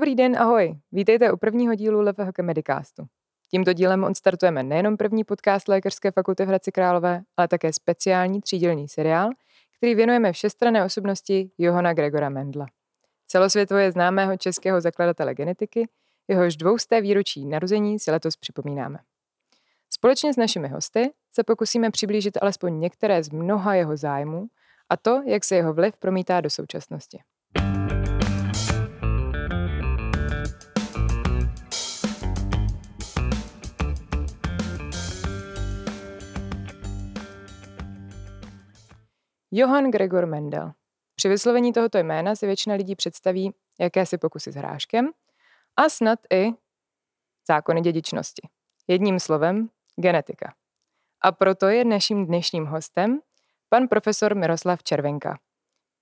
Dobrý den, ahoj. Vítejte u prvního dílu Levého Medicastu. Tímto dílem odstartujeme nejenom první podcast Lékařské fakulty v Hradci Králové, ale také speciální třídělný seriál, který věnujeme všestranné osobnosti Johana Gregora Mendla. Celosvětově známého českého zakladatele genetiky, jehož dvousté výročí narození si letos připomínáme. Společně s našimi hosty se pokusíme přiblížit alespoň některé z mnoha jeho zájmů a to, jak se jeho vliv promítá do současnosti. Johann Gregor Mendel. Při vyslovení tohoto jména si většina lidí představí jakési pokusy s hráškem a snad i zákony dědičnosti. Jedním slovem genetika. A proto je naším dnešním hostem pan profesor Miroslav Červenka.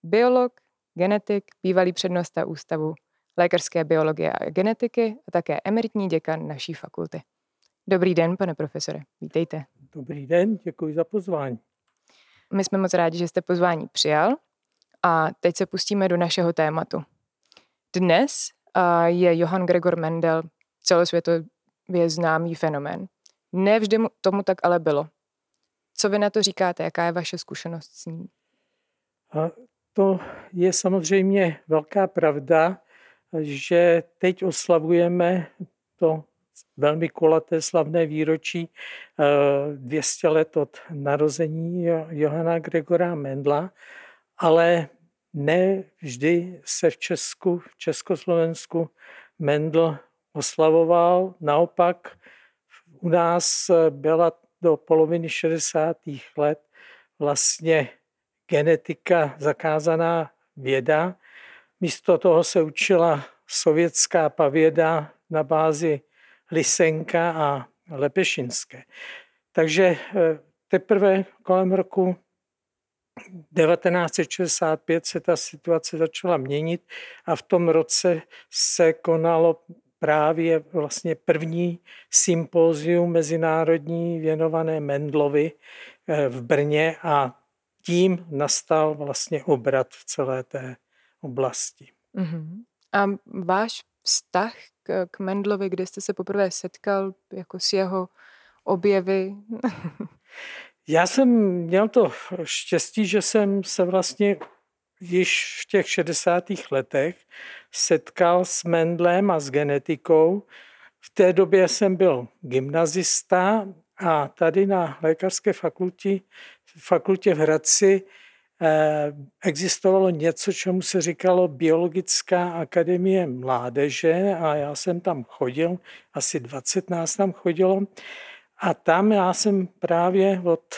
Biolog, genetik, bývalý přednosta ústavu lékařské biologie a genetiky a také emeritní děkan naší fakulty. Dobrý den, pane profesore, vítejte. Dobrý den, děkuji za pozvání. My jsme moc rádi, že jste pozvání přijal a teď se pustíme do našeho tématu. Dnes je Johann Gregor Mendel celosvětově známý fenomén. Nevždy tomu tak ale bylo. Co vy na to říkáte? Jaká je vaše zkušenost s ním? A to je samozřejmě velká pravda, že teď oslavujeme to velmi kulaté slavné výročí 200 eh, let od narození Johana Gregora Mendla, ale ne vždy se v Česku, v Československu Mendl oslavoval. Naopak u nás byla do poloviny 60. let vlastně genetika zakázaná věda. Místo toho se učila sovětská pavěda na bázi Lisenka a Lepešinské. Takže eh, teprve kolem roku 1965 se ta situace začala měnit a v tom roce se konalo právě vlastně první sympózium mezinárodní věnované Mendlovi eh, v Brně a tím nastal vlastně obrat v celé té oblasti. Uh-huh. A váš vztah k, Mendlovi, kde jste se poprvé setkal jako s jeho objevy? Já jsem měl to štěstí, že jsem se vlastně již v těch 60. letech setkal s Mendlem a s genetikou. V té době jsem byl gymnazista a tady na lékařské fakultě, fakultě v Hradci existovalo něco, čemu se říkalo Biologická akademie mládeže a já jsem tam chodil, asi 20 nás tam chodilo a tam já jsem právě od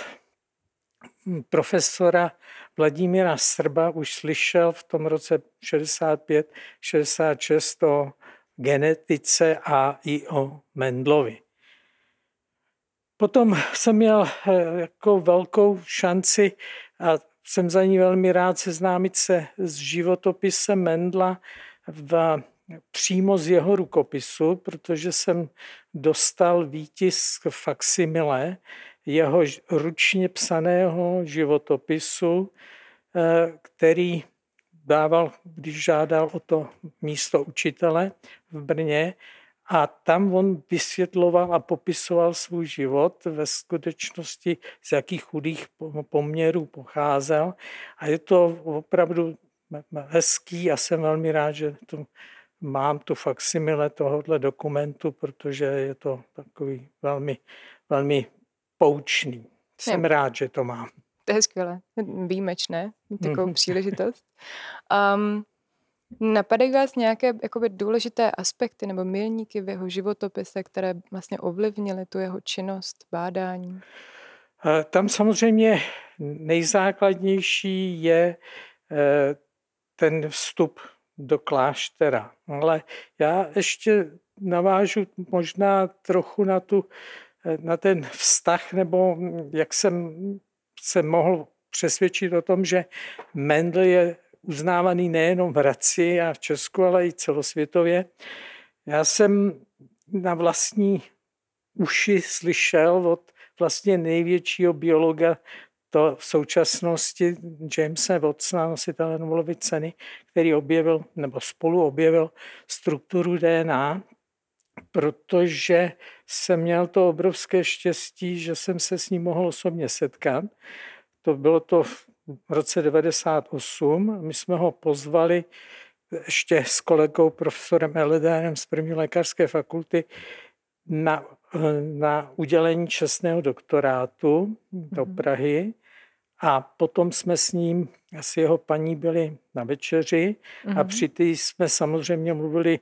profesora Vladimíra Srba už slyšel v tom roce 65, 66 o genetice a i o Mendlovi. Potom jsem měl eh, jako velkou šanci a jsem za ní velmi rád seznámit se s životopisem Mendla v, přímo z jeho rukopisu, protože jsem dostal výtisk faksimile jeho ručně psaného životopisu, eh, který dával, když žádal o to místo učitele v Brně, a tam on vysvětloval a popisoval svůj život ve skutečnosti, z jakých chudých poměrů pocházel. A je to opravdu hezký a jsem velmi rád, že tu mám tu faksimile tohohle dokumentu, protože je to takový velmi, velmi poučný. Jsem je. rád, že to mám. To je skvělé, výjimečné, takovou mm. příležitost. Um, napadají vás nějaké jakoby, důležité aspekty nebo milníky v jeho životopise, které vlastně ovlivnily tu jeho činnost, bádání? Eh, tam samozřejmě nejzákladnější je eh, ten vstup do kláštera. Ale já ještě navážu možná trochu na tu na ten vztah, nebo jak jsem se mohl přesvědčit o tom, že Mendel je uznávaný nejenom v Hradci a v Česku, ale i celosvětově. Já jsem na vlastní uši slyšel od vlastně největšího biologa to v současnosti Jamesa Watsona, nositele Nobelovy ceny, který objevil nebo spolu objevil strukturu DNA, protože jsem měl to obrovské štěstí, že jsem se s ním mohl osobně setkat. To bylo to v roce 98. My jsme ho pozvali ještě s kolegou profesorem Eledénem z první lékařské fakulty na, na udělení čestného doktorátu do mhm. Prahy. A potom jsme s ním, asi jeho paní byli na večeři mm-hmm. a mhm. při té jsme samozřejmě mluvili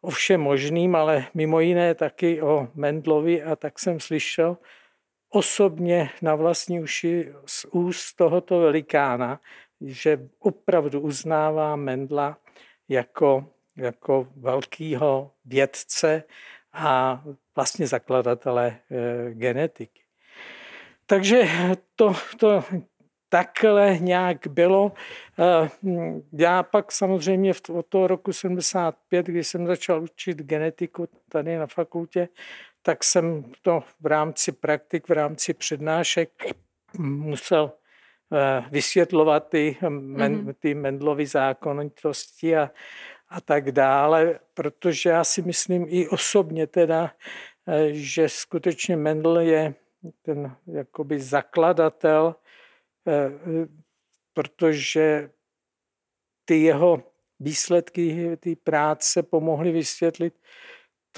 o všem možným, ale mimo jiné taky o Mendlovi a tak jsem slyšel osobně na vlastní uši z úst tohoto velikána, že opravdu uznává Mendla jako, jako velkého vědce a vlastně zakladatele e, genetiky. Takže to, to takhle nějak bylo. Eh, já pak samozřejmě od toho roku 75, kdy jsem začal učit genetiku tady na fakultě, tak jsem to v rámci praktik, v rámci přednášek musel eh, vysvětlovat ty, men, mm-hmm. ty Mendlovy zákonitosti a, a tak dále, protože já si myslím i osobně teda, eh, že skutečně Mendel je ten jakoby zakladatel Eh, protože ty jeho výsledky ty práce pomohly vysvětlit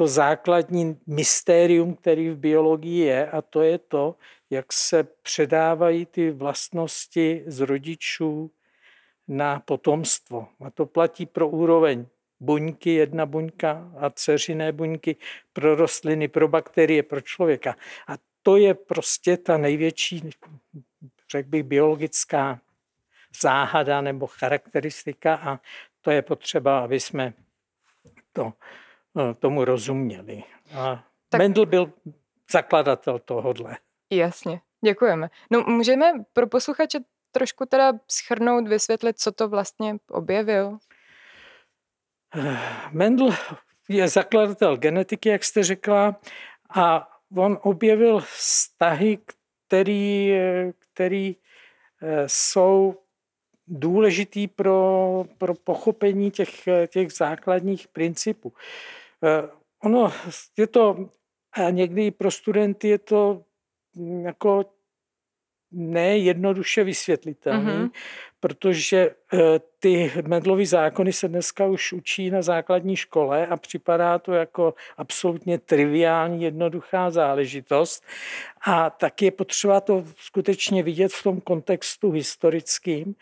to základní mystérium, který v biologii je, a to je to, jak se předávají ty vlastnosti z rodičů na potomstvo. A to platí pro úroveň buňky, jedna buňka a dceřiné buňky pro rostliny, pro bakterie, pro člověka. A to je prostě ta největší řekl bych, biologická záhada nebo charakteristika a to je potřeba, aby jsme to, tomu rozuměli. A tak... Mendel byl zakladatel tohohle. Jasně, děkujeme. No můžeme pro posluchače trošku teda schrnout, vysvětlit, co to vlastně objevil? Eh, Mendel je zakladatel genetiky, jak jste řekla, a on objevil vztahy, který, který eh, jsou důležitý pro, pro pochopení těch, těch základních principů. Eh, ono je to, a někdy pro studenty je to jako nejednoduše vysvětlitelný, mm-hmm. protože eh, ty medlové zákony se dneska už učí na základní škole a připadá to jako absolutně triviální, jednoduchá záležitost. A tak je potřeba to skutečně vidět v tom kontextu historickým,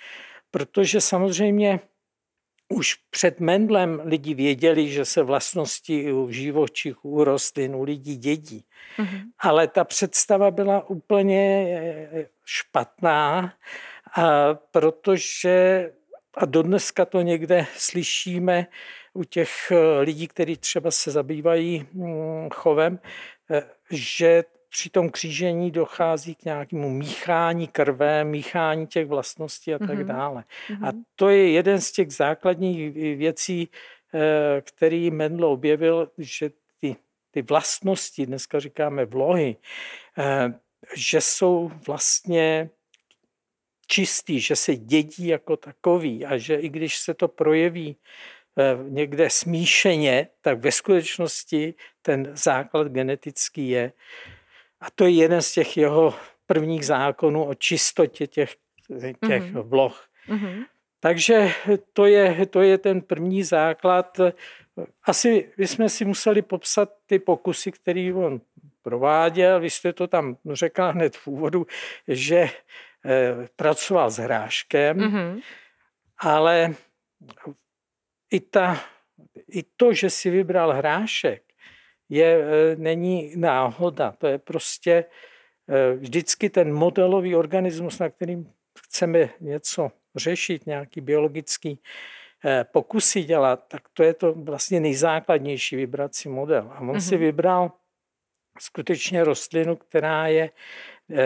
protože samozřejmě už před Mendlem lidi věděli, že se vlastnosti u živočichů, u rostlin, u lidí dědí. Mm-hmm. Ale ta představa byla úplně špatná, a protože a dodneska to někde slyšíme u těch lidí, kteří třeba se zabývají mm, chovem, že při tom křížení dochází k nějakému míchání krve, míchání těch vlastností a tak mm-hmm. dále. Mm-hmm. A to je jeden z těch základních věcí, eh, který Mendel objevil, že ty, ty vlastnosti, dneska říkáme vlohy, eh, že jsou vlastně čistý, že se dědí jako takový a že i když se to projeví eh, někde smíšeně, tak ve skutečnosti ten základ genetický je a to je jeden z těch jeho prvních zákonů o čistotě těch, těch mm-hmm. vloh. Mm-hmm. Takže to je, to je ten první základ. Asi bychom si museli popsat ty pokusy, které on prováděl. Vy jste to tam řekla hned v úvodu, že eh, pracoval s hráškem, mm-hmm. ale i, ta, i to, že si vybral hrášek, je, e, není náhoda. To je prostě e, vždycky ten modelový organismus, na kterým chceme něco řešit, nějaký biologický e, pokusy dělat, tak to je to vlastně nejzákladnější vybrací model. A on mm-hmm. si mhm. vybral skutečně rostlinu, která je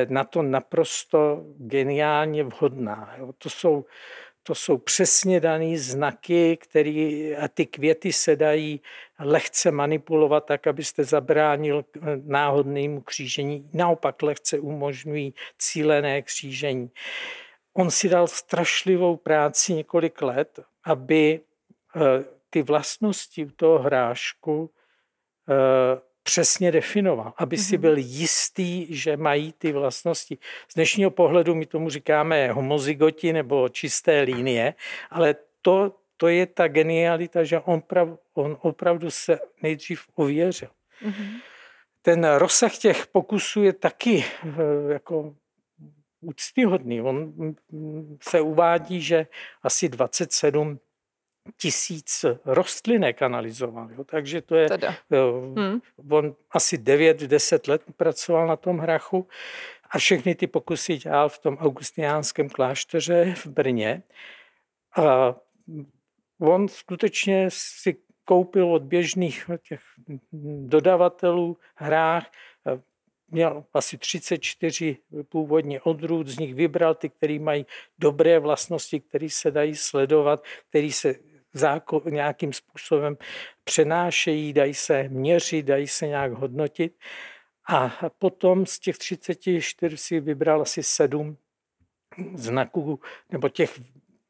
na to naprosto geniálně vhodná. To jsou to jsou přesně dané znaky, který, a ty květy se dají lehce manipulovat tak, abyste zabránil náhodnému křížení. Naopak lehce umožňují cílené křížení. On si dal strašlivou práci několik let, aby eh, ty vlastnosti u toho hrášku eh, přesně definoval, aby si mhm. byl jistý, že mají ty vlastnosti. Z dnešního pohledu my tomu říkáme homozygoti nebo čisté linie, ale to, to je ta genialita, že on, prav, on opravdu se nejdřív ověřil. Mm-hmm. Ten rozsah těch pokusů je taky eh, jako úctyhodný. On se uvádí, že asi 27 tisíc rostlinek analyzoval. Jo. Takže to je, teda. hmm. on asi 9-10 let pracoval na tom hrachu a všechny ty pokusy dělal v tom augustiniánském klášteře v Brně. A on skutečně si koupil od běžných těch dodavatelů hrách měl asi 34 původně odrůd, z nich vybral ty, které mají dobré vlastnosti, které se dají sledovat, které se zákon, nějakým způsobem přenášejí, dají se měřit, dají se nějak hodnotit. A potom z těch 34 si vybral asi sedm znaků nebo těch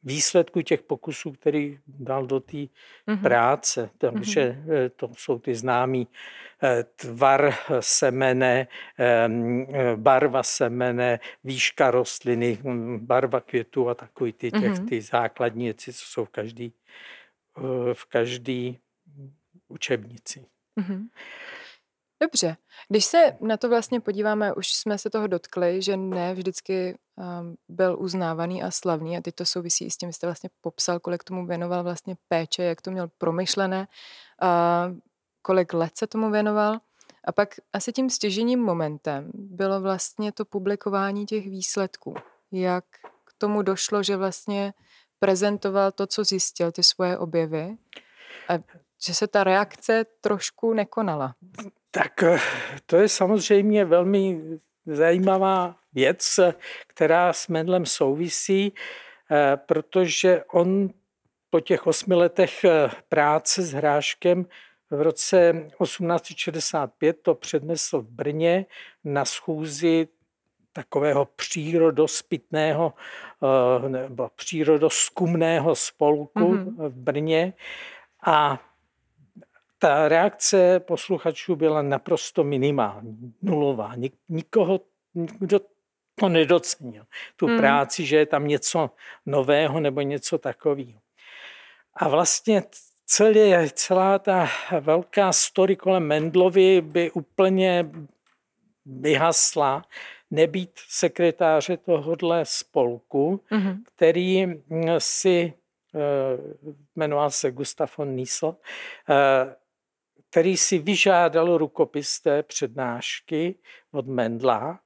výsledků těch pokusů, který dal do té mm-hmm. práce. Takže mm-hmm. to jsou ty známý eh, tvar semene, ehm, barva semene, výška rostliny, hm, barva květu a takový ty, těch, mm-hmm. ty základní věci, co jsou v každý, eh, v každý učebnici. Mm-hmm. Dobře. Když se na to vlastně podíváme, už jsme se toho dotkli, že ne vždycky um, byl uznávaný a slavný a teď to souvisí s tím, jste vlastně popsal, kolik tomu věnoval vlastně péče, jak to měl promyšlené, a kolik let se tomu věnoval. A pak asi tím stěžením momentem bylo vlastně to publikování těch výsledků. Jak k tomu došlo, že vlastně prezentoval to, co zjistil, ty svoje objevy a že se ta reakce trošku nekonala. Tak eh, to je samozřejmě velmi zajímavá věc, která s Mendlem souvisí, eh, protože on po těch osmi letech eh, práce s hráškem v roce 1865 to přednesl v Brně na schůzi takového přírodospitného nebo přírodoskumného spolku mm-hmm. v Brně a ta reakce posluchačů byla naprosto minimální, nulová. Nikoho, nikdo to nedocenil, tu hmm. práci, že je tam něco nového nebo něco takového. A vlastně celé, celá ta velká story kolem Mendlovy by úplně vyhasla, nebýt sekretáře tohohle spolku, mm-hmm. který si eh, jmenoval se Gustav von Niesel, eh, který si vyžádal rukopis té přednášky od Mendla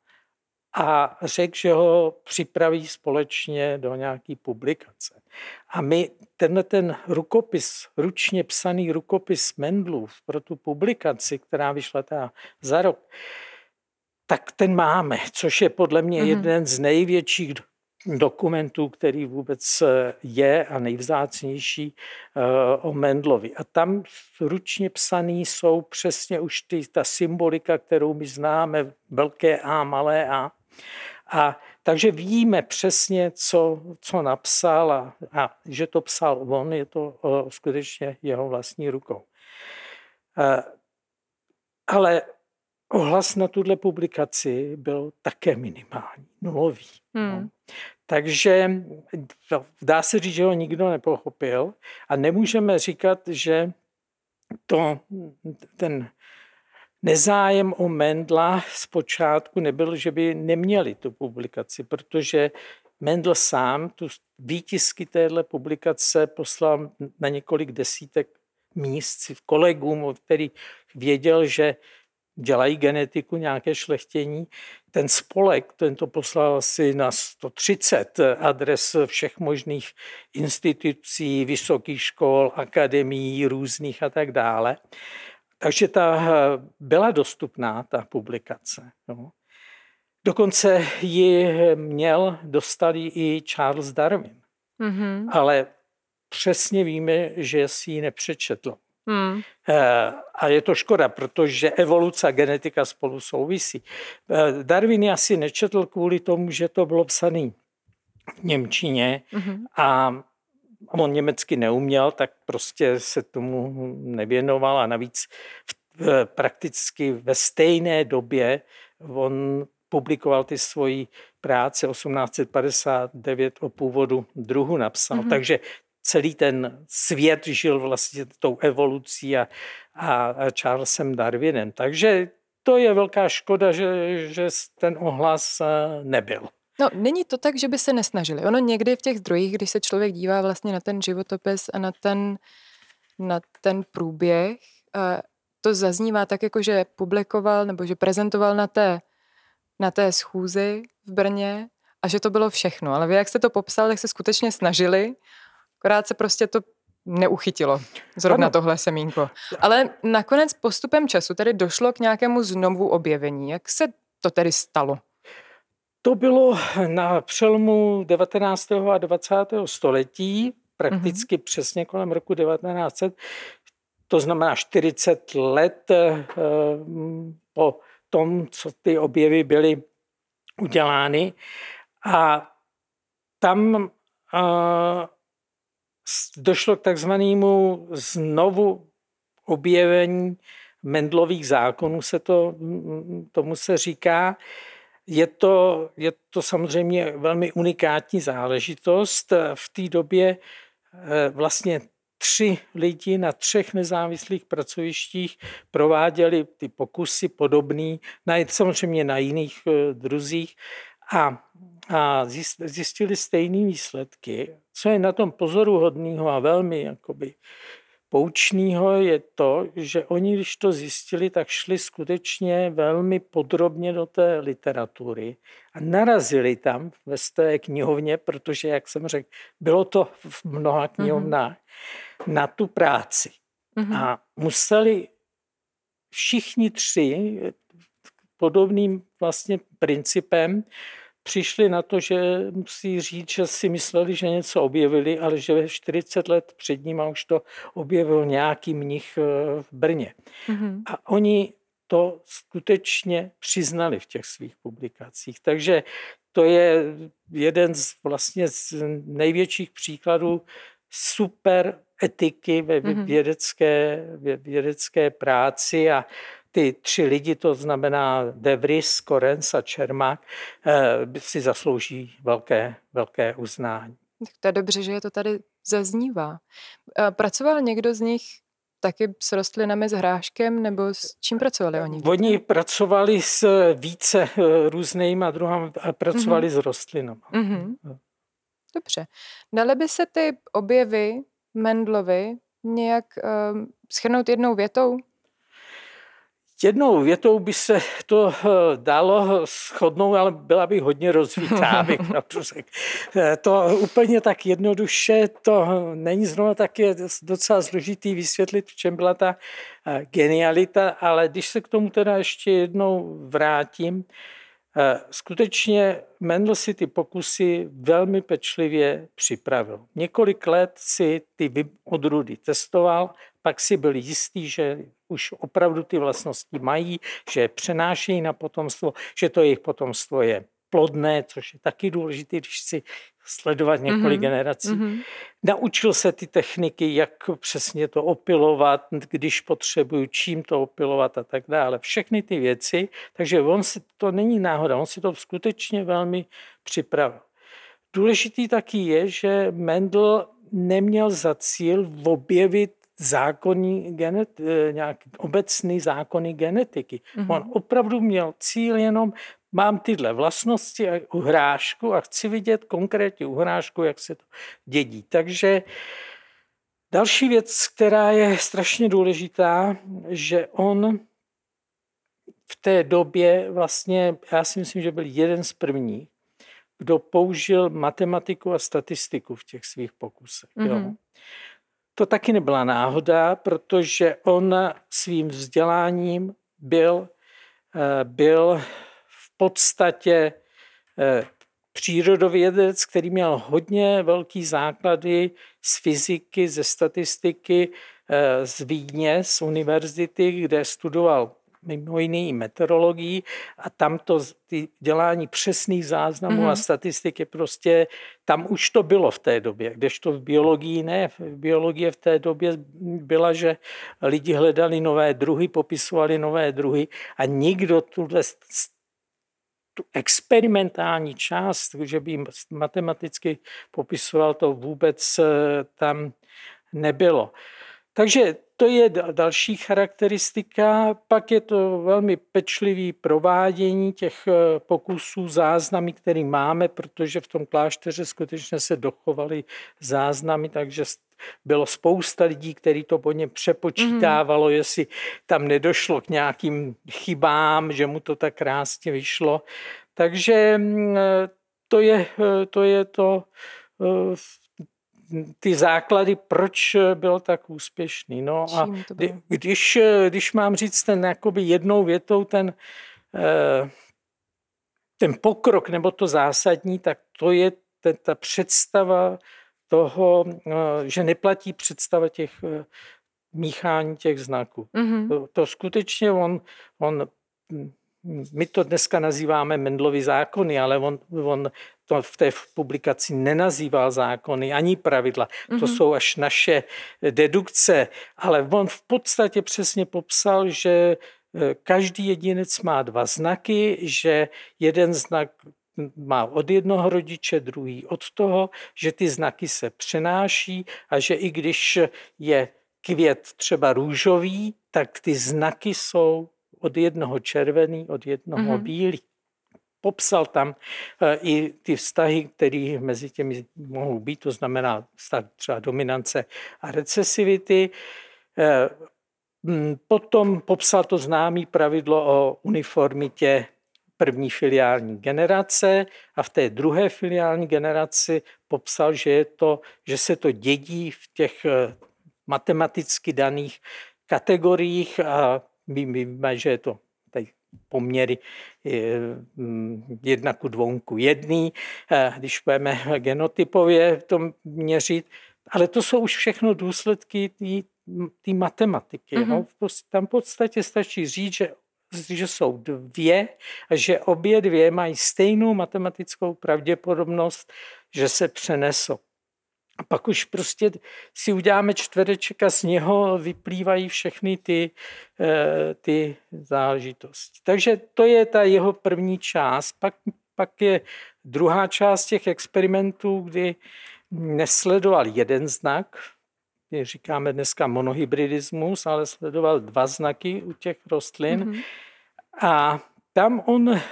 a řekl, že ho připraví společně do nějaké publikace. A my tenhle ten rukopis, ručně psaný rukopis Mendlův pro tu publikaci, která vyšla za rok, tak ten máme, což je podle mě mm-hmm. jeden z největších dokumentů, který vůbec eh, je a nejvzácnější eh, o Mendlovi. A tam ručně psaný jsou přesně už ty, ta symbolika, kterou my známe, velké A, malé A. A takže víme přesně, co, co napsal a, a že to psal on, je to o, skutečně jeho vlastní rukou. A, ale ohlas na tuhle publikaci byl také minimální, nulový. Hmm. No. Takže dá se říct, že ho nikdo nepochopil a nemůžeme říkat, že to, ten nezájem o Mendla zpočátku nebyl, že by neměli tu publikaci, protože Mendel sám tu výtisky téhle publikace poslal na několik desítek míst kolegům, který věděl, že dělají genetiku, nějaké šlechtění. Ten spolek, ten to poslal asi na 130 adres všech možných institucí, vysokých škol, akademií různých a tak dále. Takže ta byla dostupná, ta publikace. No. Dokonce ji měl, dostali i Charles Darwin. mm-hmm. ale přesně víme, že si ji nepřečetl. Hmm. A je to škoda, protože evoluce a genetika spolu souvisí. Eh, Darwin asi nečetl kvůli tomu, že to bylo psané v Němčině hmm. a on německy neuměl, tak prostě se tomu nevěnoval a navíc v, prakticky ve stejné době on publikoval ty svoji práce 1859 o původu druhu napsal. Mm-hmm. Takže celý ten svět žil vlastně tou evolucí a, a, Charlesem Darwinem. Takže to je velká škoda, že, že ten ohlas eh, nebyl. No, není to tak, že by se nesnažili. Ono někdy v těch zdrojích, když se člověk dívá vlastně na ten životopis a na ten, na ten průběh, eh, to zaznívá tak, jako že publikoval nebo že prezentoval na té, na té schůzi v Brně a že to bylo všechno. Ale vy, jak jste to popsal, tak se skutečně snažili Akorát se prostě to neuchytilo, zrovna ano. tohle semínko. Ale nakonec postupem času tedy došlo k nějakému znovu objevení. Jak se to tedy stalo? To bylo na přelomu 19. a 20. století, prakticky mm-hmm. přesně kolem roku 1900, to znamená 40 let eh, po tom, co ty objevy byly udělány. A tam eh, došlo k takzvanému znovu objevení Mendlových zákonů, se to, tomu se říká. Je to, je to samozřejmě velmi unikátní záležitost. V té době eh, vlastně tři lidi na třech nezávislých pracovištích prováděli ty pokusy podobný, na, samozřejmě na jiných eh, druzích a, a zjistili stejné výsledky. Co je na tom pozoruhodného a velmi jakoby poučného je to, že oni, když to zjistili, tak šli skutečně velmi podrobně do té literatury a narazili tam ve té knihovně, protože, jak jsem řekl, bylo to v mnoha mhm. knihovnách, mm-hmm. na tu práci. Mm-hmm. A museli všichni tři podobným vlastně principem přišli na to, že musí říct, že si mysleli, že něco objevili, ale že ve 40 let před ním už to objevil nějaký mnich eh, v Brně. Mm-hmm. A oni to skutečně přiznali v těch svých publikacích. Takže to je jeden z vlastně z největších příkladů super etiky ve mm-hmm. vědecké, vědecké práci a ty tři lidi, to znamená Devris, Korenc a Čermák, eh, si zaslouží velké, velké uznání. To je dobře, že je to tady zaznívá. Pracoval někdo z nich taky s rostlinami, s hráškem, nebo s čím pracovali oni? Oni pracovali s více eh, různýma druhami a pracovali mm-hmm. s rostlinami. Mm-hmm. Dobře. Dali by se ty objevy Mendlovi nějak um, schrnout jednou větou? Jednou větou by se to eh, dalo shodnout, ale byla by hodně rozvítá, to řekl. Eh, to úplně tak jednoduše, to není zrovna tak je docela složitý vysvětlit, v čem byla ta eh, genialita, ale když se k tomu teda ještě jednou vrátím, skutečně Mendel si ty pokusy velmi pečlivě připravil. Několik let si ty odrůdy testoval, pak si byl jistý, že už opravdu ty vlastnosti mají, že přenášejí na potomstvo, že to jejich potomstvo je plodné, což je taky důležité, když si sledovat několik mm-hmm. generací. Mm-hmm. Naučil se ty techniky, jak přesně to opilovat, když potřebuju, čím to opilovat a tak dále. Všechny ty věci, takže on si, to není náhoda, on si to skutečně velmi připravil. Důležitý taky je, že Mendel neměl za cíl objevit zákonní genet, eh, nějak obecný zákony genetiky. Mm-hmm. On opravdu měl cíl jenom, mám tyhle vlastnosti a uhrášku a chci vidět konkrétně uhrášku, jak se to dědí. Takže další věc, která je strašně důležitá, že on v té době vlastně, já si myslím, že byl jeden z prvních, kdo použil matematiku a statistiku v těch svých pokusech. Mm-hmm. Jo. To taky nebyla náhoda, protože on svým vzděláním byl, eh, byl v podstatě eh, přírodovědec, který měl hodně velký základy z fyziky, ze statistiky, eh, z Vídně, z univerzity, kde studoval mimo jiný i meteorologii a tam to ty dělání přesných záznamů mm-hmm. a mhm. statistiky prostě, tam už to bylo v té době, kdežto v biologii ne. V biologii v té době byla, že lidi hledali nové druhy, popisovali nové druhy a nikdo tuhle tu experimentální část, že by matematicky popisoval, to vůbec eh, tam nebylo. Takže to je další charakteristika. Pak je to velmi pečlivý provádění těch eh, pokusů, záznamy, které máme, protože v tom klášteře skutečně se dochovaly záznamy, takže bylo spousta lidí, kteří to po něm přepočítávalo, mm-hmm. jestli tam nedošlo k nějakým chybám, že mu to tak krásně vyšlo. Takže mm, eh, to je eh, to, je to ty základy, proč byl tak úspěšný. No a když, když mám říct ten jakoby jednou větou ten, eh, ten pokrok nebo to zásadní, tak to je ta představa toho, eh, že neplatí představa těch eh, míchání těch znaků. Mm-hmm. To, to skutečně on, on my to dneska nazýváme Mendlovy zákony, ale on, on to v té publikaci nenazýval zákony ani pravidla. Mm-hmm. To mhm. jsou až naše dedukce, ale on v podstatě přesně popsal, že eh, každý jedinec má dva znaky, že jeden znak má od jednoho rodiče, druhý od toho, že ty znaky se přenáší a že i když je květ třeba růžový, tak ty znaky jsou od jednoho červený, od jednoho mm-hmm. bílý. Popsal tam eh, i ty vztahy, které mezi těmi mohou být, to znamená vztah třeba dominance a recesivity. Eh, potom popsal to známé pravidlo o uniformitě první filiální generace a v té druhé filiální generaci popsal, že, je to, že se to dědí v těch eh, matematicky daných kategoriích a my víme, že je to poměry mm, jedna ku dvou ku jedný, když budeme genotypově to měřit, ale to jsou už všechno důsledky té matematiky. Mm-hmm. No? Tam v podstatě stačí říct, že že jsou dvě a že obě dvě mají stejnou matematickou pravděpodobnost, že se přenesou. A pak už prostě si uděláme čtvereček a z něho vyplývají všechny ty, eh, ty záležitosti. Takže to je ta jeho první část. Pak, pak je druhá část těch experimentů, kdy nesledoval jeden znak, říkáme dneska monohybridismus, ale sledoval dva znaky u těch rostlin. Mm-hmm. A tam on eh,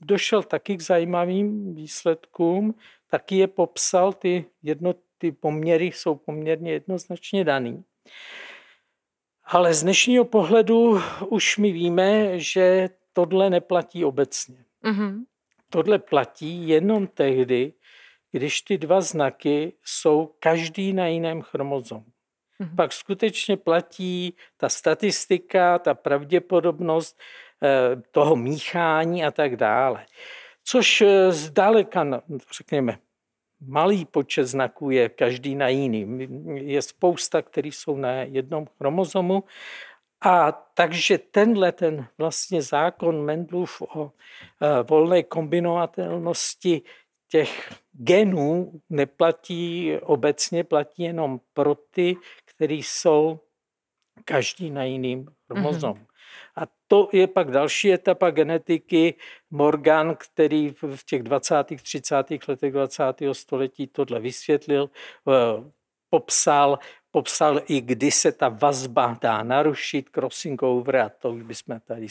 došel taky k zajímavým výsledkům, taky je popsal, ty, jedno, ty poměry jsou poměrně jednoznačně daný. Ale z dnešního pohledu už my víme, že tohle neplatí obecně. Mm-hmm. Tohle platí jenom tehdy, když ty dva znaky jsou každý na jiném chromozomu. Mm-hmm. Pak skutečně platí ta statistika, ta pravděpodobnost eh, toho míchání a tak dále což eh, zdaleka, řekněme, malý počet znaků je každý na jiný. Je spousta, které jsou na jednom chromozomu. A takže tenhle ten vlastně zákon Mendlův o eh, volné kombinovatelnosti těch genů neplatí obecně, platí jenom pro ty, které jsou každý na jiným chromozomu. Mm-hmm. A to je pak další etapa genetiky. Morgan, který v těch 20. 30. letech 20. století tohle vysvětlil, eh, popsal, popsal i, kdy se ta vazba dá narušit, crossing over, a to už bychom tady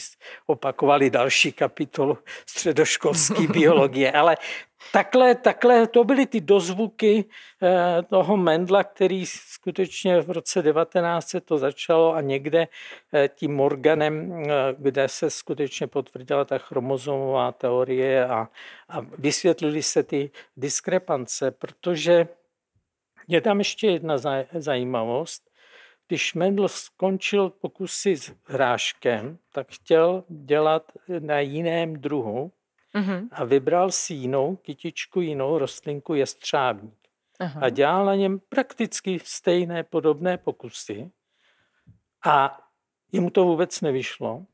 opakovali další kapitolu středoškolské biologie, ale takhle, takhle to byly ty dozvuky eh, toho Mendla, který skutečně v roce 19 to začalo a někde eh, tím Morganem, eh, kde se skutečně potvrdila ta chromozomová teorie a, a vysvětlili se ty diskrepance, protože je tam ještě jedna zajímavost. Když Mendel skončil pokusy s hráškem, tak chtěl dělat na jiném druhu mm-hmm. a vybral si jinou kytičku, jinou rostlinku jestřábník. Aha. A dělal na něm prakticky stejné podobné pokusy. A jemu to vůbec nevyšlo.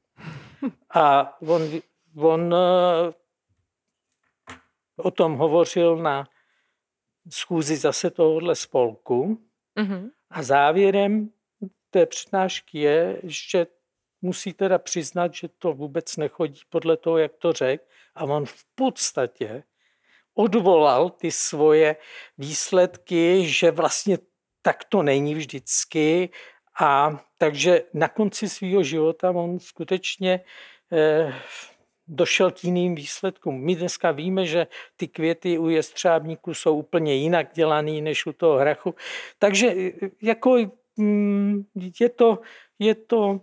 A on, on eh, o tom hovořil na schůzi zase tohohle spolku. Mm-hmm. A závěrem té přednášky je, že musí teda přiznat, že to vůbec nechodí podle toho, jak to řekl. A on v podstatě odvolal ty svoje výsledky, že vlastně tak to není vždycky. A takže na konci svého života on skutečně eh, došel k jiným výsledkům. My dneska víme, že ty květy u jestřábníků jsou úplně jinak dělaný než u toho hrachu. Takže jako mm, je to, je to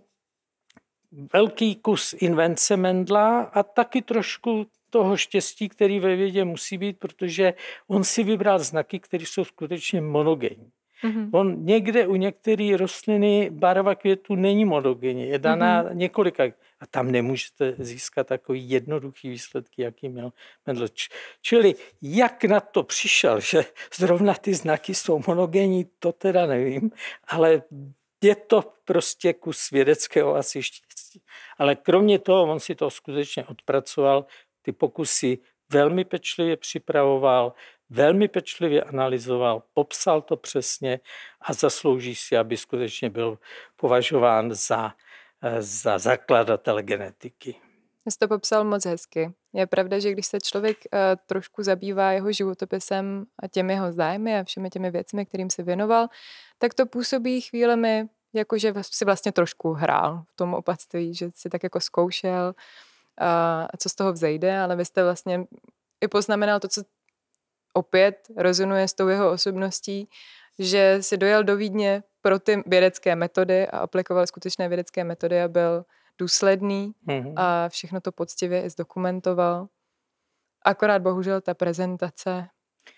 velký kus invence Mendla a taky trošku toho štěstí, který ve vědě musí být, protože on si vybral znaky, které jsou skutečně monogenní. Mm-hmm. On někde u některé rostliny barva květu není monogenní, je daná mm-hmm. několika a tam nemůžete získat takový jednoduchý výsledky, jaký měl Mendel. Čili jak na to přišel, že zrovna ty znaky jsou monogenní, to teda nevím, ale je to prostě kus vědeckého asi štěstí. Ale kromě toho, on si to skutečně odpracoval, ty pokusy velmi pečlivě připravoval, velmi pečlivě analyzoval, popsal to přesně a zaslouží si, aby skutečně byl považován za, za zakladatele genetiky. Jsi to popsal moc hezky. Je pravda, že když se člověk uh, trošku zabývá jeho životopisem a těmi jeho zájmy a všemi těmi věcmi, kterým se věnoval, tak to působí chvílemi, jako že si vlastně trošku hrál v tom opatství, že si tak jako zkoušel a co z toho vzejde, ale vy jste vlastně i poznamenal to, co opět rezonuje s tou jeho osobností, že si dojel do Vídně pro ty vědecké metody a aplikoval skutečné vědecké metody a byl důsledný mm-hmm. a všechno to poctivě i zdokumentoval. Akorát bohužel ta prezentace,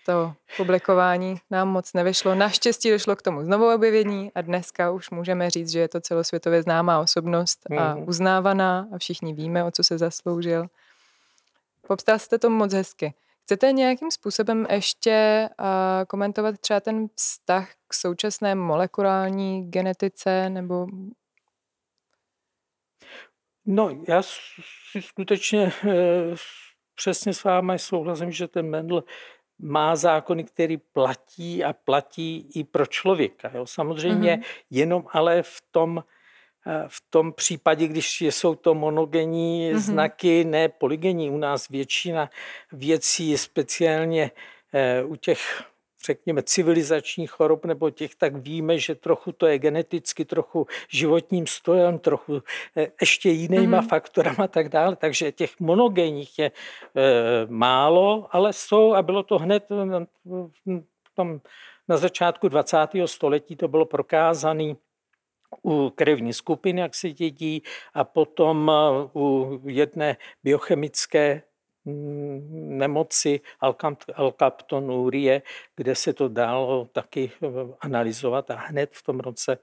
to publikování nám moc nevyšlo. Naštěstí došlo k tomu znovu objevění a dneska už můžeme říct, že je to celosvětově známá osobnost mm-hmm. a mhm. uznávaná a všichni víme, o co se zasloužil. Popstal jste to moc hezky. Chcete nějakým způsobem ještě uh, komentovat třeba ten vztah k současné molekulární genetice nebo No, já si skutečně e, přesně s vámi souhlasím, že ten Mendel má zákony, které platí a platí i pro člověka. Jo. Samozřejmě mm-hmm. jenom ale v tom, eh, v tom případě, když jsou to monogenní mm-hmm. znaky, ne polygenní, u nás většina věcí, speciálně eh, u těch řekněme, civilizačních chorob nebo těch, tak víme, že trochu to je geneticky, trochu životním stojem, trochu eh, ještě jinýma mm-hmm. faktorama a tak dále. Takže těch monogenních je e, málo, ale jsou a bylo to hned tam na začátku 20. století to bylo prokázané u krevní skupiny, jak se dědí, a potom eh, u jedné biochemické nemoci alkaptonurie, kde se to dalo taky eh, analyzovat a hned v tom roce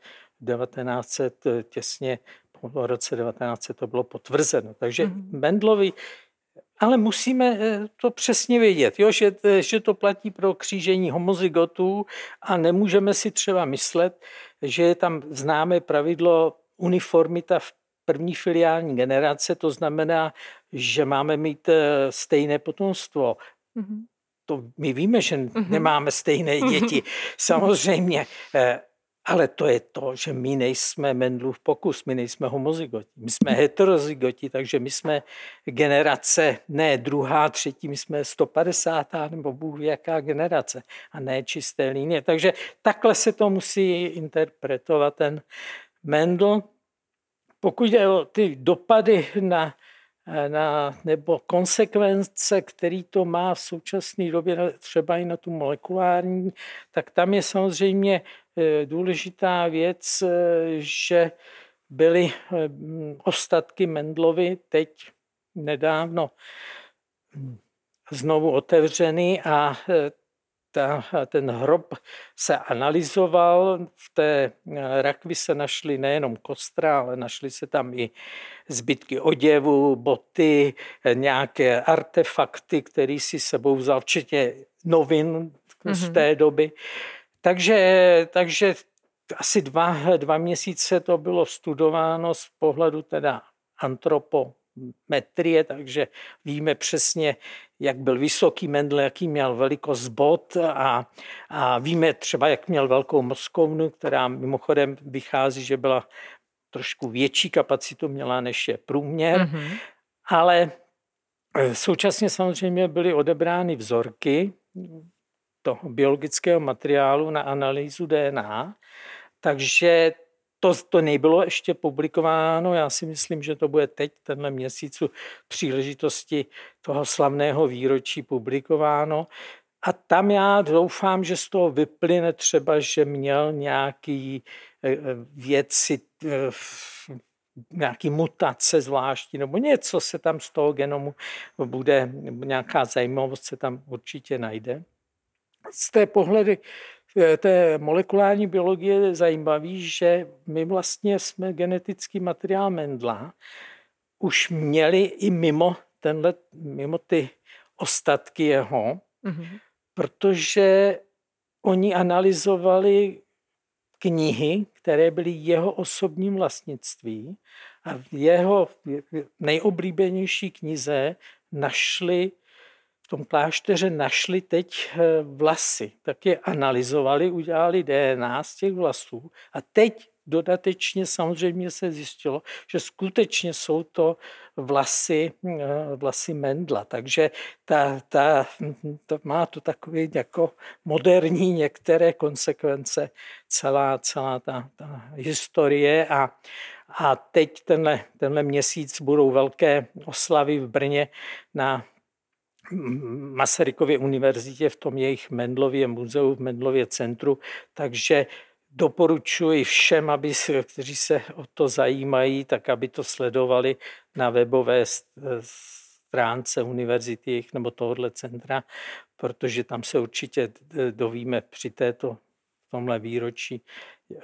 1900, eh, těsně po roce 1900 to bylo potvrzeno. Takže mm-hmm. Mendlovi ale musíme to přesně vědět, jo, že, že to platí pro křížení homozygotů a nemůžeme si třeba myslet, že je tam známé pravidlo uniformita v první filiální generace, to znamená, že máme mít eh, stejné potomstvo. Mm-hmm. To my víme, že mm-hmm. nemáme stejné děti, samozřejmě, eh, ale to je to, že my nejsme Mendlův pokus, my nejsme homozygoti, my jsme heterozygoti, takže my jsme generace ne druhá, třetí, my jsme 150. nebo Bůh jaká generace a ne čisté linie. Takže takhle se to musí interpretovat ten Mendel. Pokud jde o ty dopady na, na, nebo konsekvence, který to má v současné době, třeba i na tu molekulární, tak tam je samozřejmě důležitá věc, eh, že byly eh, ostatky Mendlovy teď nedávno hm, znovu otevřeny a ta, ten hrob se analyzoval, v té eh, rakvi se našly nejenom kostra, ale našly se tam i zbytky oděvu, boty, nějaké artefakty, které si sebou vzal, včetně novin z mhm. té doby. Takže, takže asi dva, dva měsíce to bylo studováno z pohledu teda antropometrie, takže víme přesně, jak byl vysoký Mendel, jaký měl velikost bod a, a víme třeba, jak měl velkou mozkovnu, která mimochodem vychází, že byla trošku větší kapacitu měla, než je průměr, mm-hmm. ale e, současně samozřejmě byly odebrány vzorky toho biologického materiálu na analýzu DNA, takže to, to nebylo ještě publikováno, já si myslím, že to bude teď, tenhle měsícu, příležitosti toho slavného výročí publikováno. A tam já doufám, že z toho vyplyne třeba, že měl nějaký eh, eh, věci, eh, nějaký mutace zvláštní, nebo něco se tam z toho genomu bude, nějaká zajímavost se tam určitě najde. Z té pohledy Eh, té molekulární biologie je zajímavý, že my vlastně jsme genetický materiál Mendla už měli i mimo, tenhle, mimo ty ostatky jeho, mm-hmm. protože oni analyzovali knihy, které byly jeho osobním vlastnictví a v jeho nejoblíbenější knize našli v tom klášteře našli teď eh, vlasy, tak je analyzovali, udělali DNA z těch vlasů a teď dodatečně samozřejmě se zjistilo, že skutečně jsou to vlasy, eh, vlasy Mendla. Takže ta, ta, to má to takový jako moderní některé konsekvence celá, celá ta, ta historie a, a teď tenhle, tenhle měsíc budou velké oslavy v Brně na Masarykově univerzitě v tom jejich Mendlově muzeu, v Mendlově centru, takže doporučuji všem, aby, kteří se o to zajímají, tak aby to sledovali na webové stránce univerzity nebo tohohle centra, protože tam se určitě dovíme při této tomhle výročí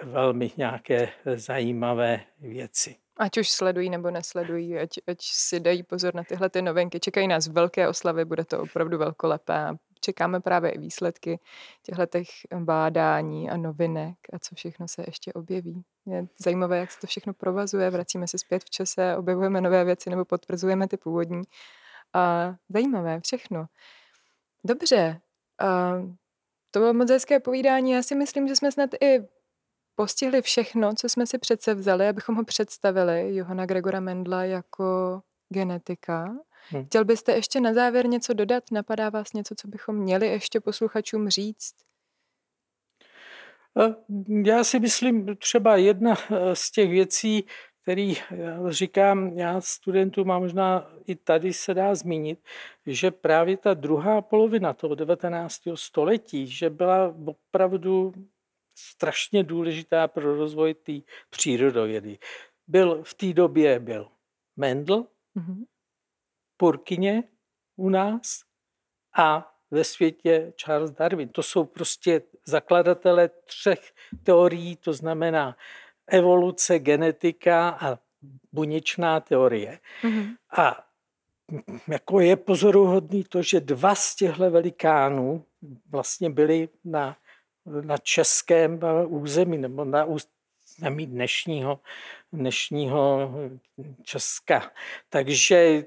velmi nějaké zajímavé věci. Ať už sledují nebo nesledují, ať, ať si dají pozor na tyhle ty novinky. Čekají nás velké oslavy, bude to opravdu velkolepé. Čekáme právě i výsledky těchto bádání a novinek a co všechno se ještě objeví. Je zajímavé, jak se to všechno provazuje, vracíme se zpět v čase, objevujeme nové věci nebo potvrzujeme ty původní. A zajímavé, všechno. Dobře, a to bylo moc hezké povídání. Já si myslím, že jsme snad i postihli všechno, co jsme si přece vzali, abychom ho představili, Johana Gregora Mendla, jako genetika. Hmm. Chtěl byste ještě na závěr něco dodat? Napadá vás něco, co bychom měli ještě posluchačům říct? Eh, já si myslím, třeba jedna eh, z těch věcí, který já říkám, já studentům a možná i tady se dá zmínit, že právě ta druhá polovina toho 19. století, že byla opravdu strašně důležitá pro rozvoj té přírodovědy. Byl v té době byl Mendel, mm-hmm. Purkyně u nás a ve světě Charles Darwin. To jsou prostě zakladatelé třech teorií, to znamená evoluce, genetika a buněčná teorie. Mm-hmm. A jako je pozoruhodný to, že dva z těchto velikánů vlastně byli na na českém území nebo na území dnešního, dnešního Česka. Takže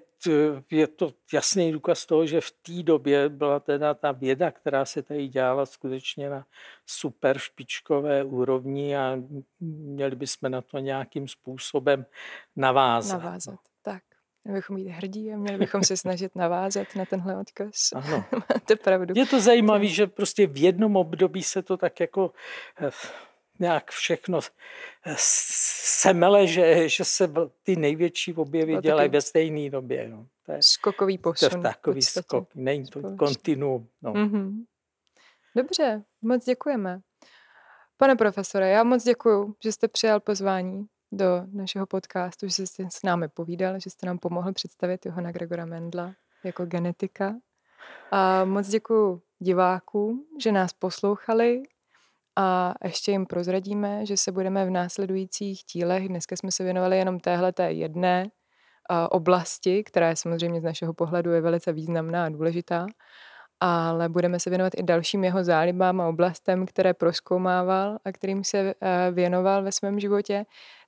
je to jasný důkaz toho, že v té době byla teda ta věda, která se tady dělala skutečně na super špičkové úrovni a měli bychom na to nějakým způsobem navázat. Navázat. Měli bychom být hrdí a měli bychom se snažit navázat na tenhle odkaz. Ano. Máte pravdu. Je to zajímavé, že prostě v jednom období se to tak jako eh, nějak všechno eh, semele, že, že se ty největší objevy dělají ve stejné době. No. To je, skokový posun. To je takový skok, není to kontinuum. No. Mm-hmm. Dobře, moc děkujeme. Pane profesore, já moc děkuji, že jste přijal pozvání do našeho podcastu, že jste s námi povídal, že jste nám pomohl představit Johana Gregora Mendla jako genetika. A moc děkuji divákům, že nás poslouchali a ještě jim prozradíme, že se budeme v následujících dílech, dneska jsme se věnovali jenom téhle té jedné oblasti, která je samozřejmě z našeho pohledu je velice významná a důležitá, ale budeme se věnovat i dalším jeho zálibám a oblastem, které proskoumával a kterým se eh, věnoval ve svém životě.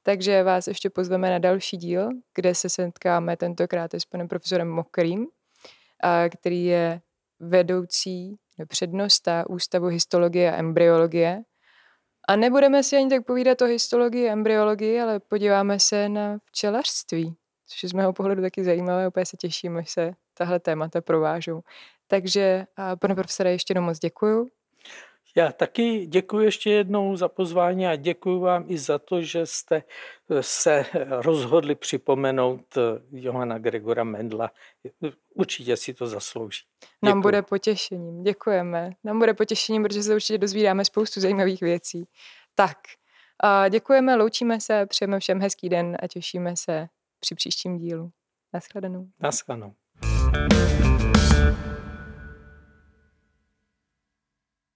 Takže vás ještě pozveme na další díl, kde se setkáme tentokrát s panem profesorem Mokrým, který je vedoucí přednosta Ústavu histologie a embryologie. A nebudeme si ani tak povídat o histologii a embryologii, ale podíváme se na včelařství, což je z mého pohledu taky zajímavé, úplně se těším, až se tahle témata provážou. Takže, pane profesore, ještě jednou moc děkuju. Já taky děkuji ještě jednou za pozvání a děkuji vám i za to, že jste eh, se rozhodli připomenout eh, Johana Gregora Mendla. Určitě si to zaslouží. Děkuji. Nám bude potěšením, děkujeme. Nám bude potěšením, protože se určitě dozvídáme spoustu zajímavých věcí. Tak, děkujeme, loučíme se, přejeme všem hezký den a těšíme se při příštím dílu. Naschledanou. Naschledanou.